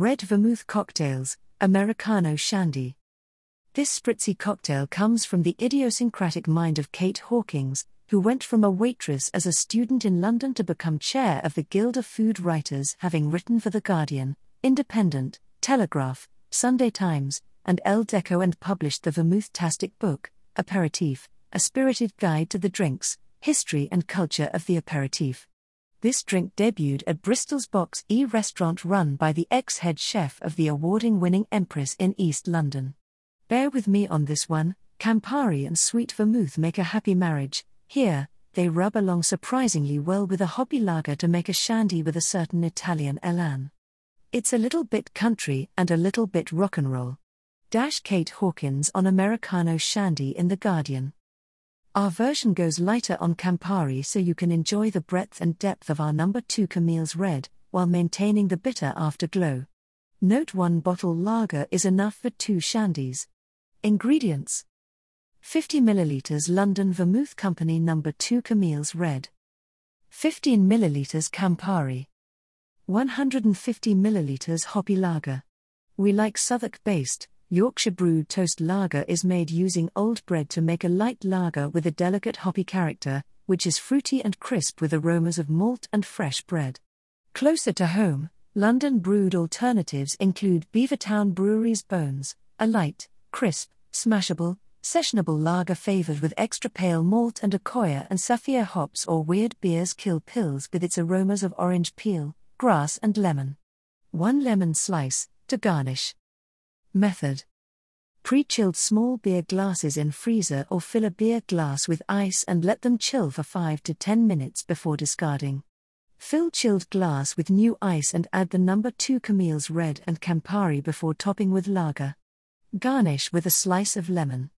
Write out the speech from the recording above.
Red Vermouth Cocktails, Americano Shandy. This spritzy cocktail comes from the idiosyncratic mind of Kate Hawkings, who went from a waitress as a student in London to become chair of the Guild of Food Writers, having written for The Guardian, Independent, Telegraph, Sunday Times, and Elle Deco and published the Vermouth-tastic book, Aperitif, a spirited guide to the drinks, history and culture of the aperitif. This drink debuted at Bristol's Box E restaurant run by the ex head chef of the awarding winning Empress in East London. Bear with me on this one Campari and sweet vermouth make a happy marriage. Here, they rub along surprisingly well with a hoppy lager to make a shandy with a certain Italian elan. It's a little bit country and a little bit rock and roll. Dash Kate Hawkings on Americano Shandy in The Guardian. Our version goes lighter on Campari so you can enjoy the breadth and depth of our number 2 Camille's Red, while maintaining the bitter afterglow. Note one bottle lager is enough for two shandies. Ingredients 50 ml London Vermouth Company number 2 Camille's Red. 15 ml Campari. 150 ml Hoppy Lager. We like Southwark based, Yorkshire brewed toast lager is made using old bread to make a light lager with a delicate hoppy character, which is fruity and crisp with aromas of malt and fresh bread. Closer to home, London brewed alternatives include Beavertown Brewery's Bones, a light, crisp, smashable, sessionable lager favoured with extra pale malt and Accoya and Saphir hops or Weird Beard's Kill Pills with its aromas of orange peel, grass and lemon. 1 lemon slice, to garnish. Method Pre chilled small beer glasses in freezer or fill a beer glass with ice and let them chill for 5 to 10 minutes before discarding. Fill chilled glass with new ice and add the number 2 Camille's Red and Campari before topping with lager. Garnish with a slice of lemon.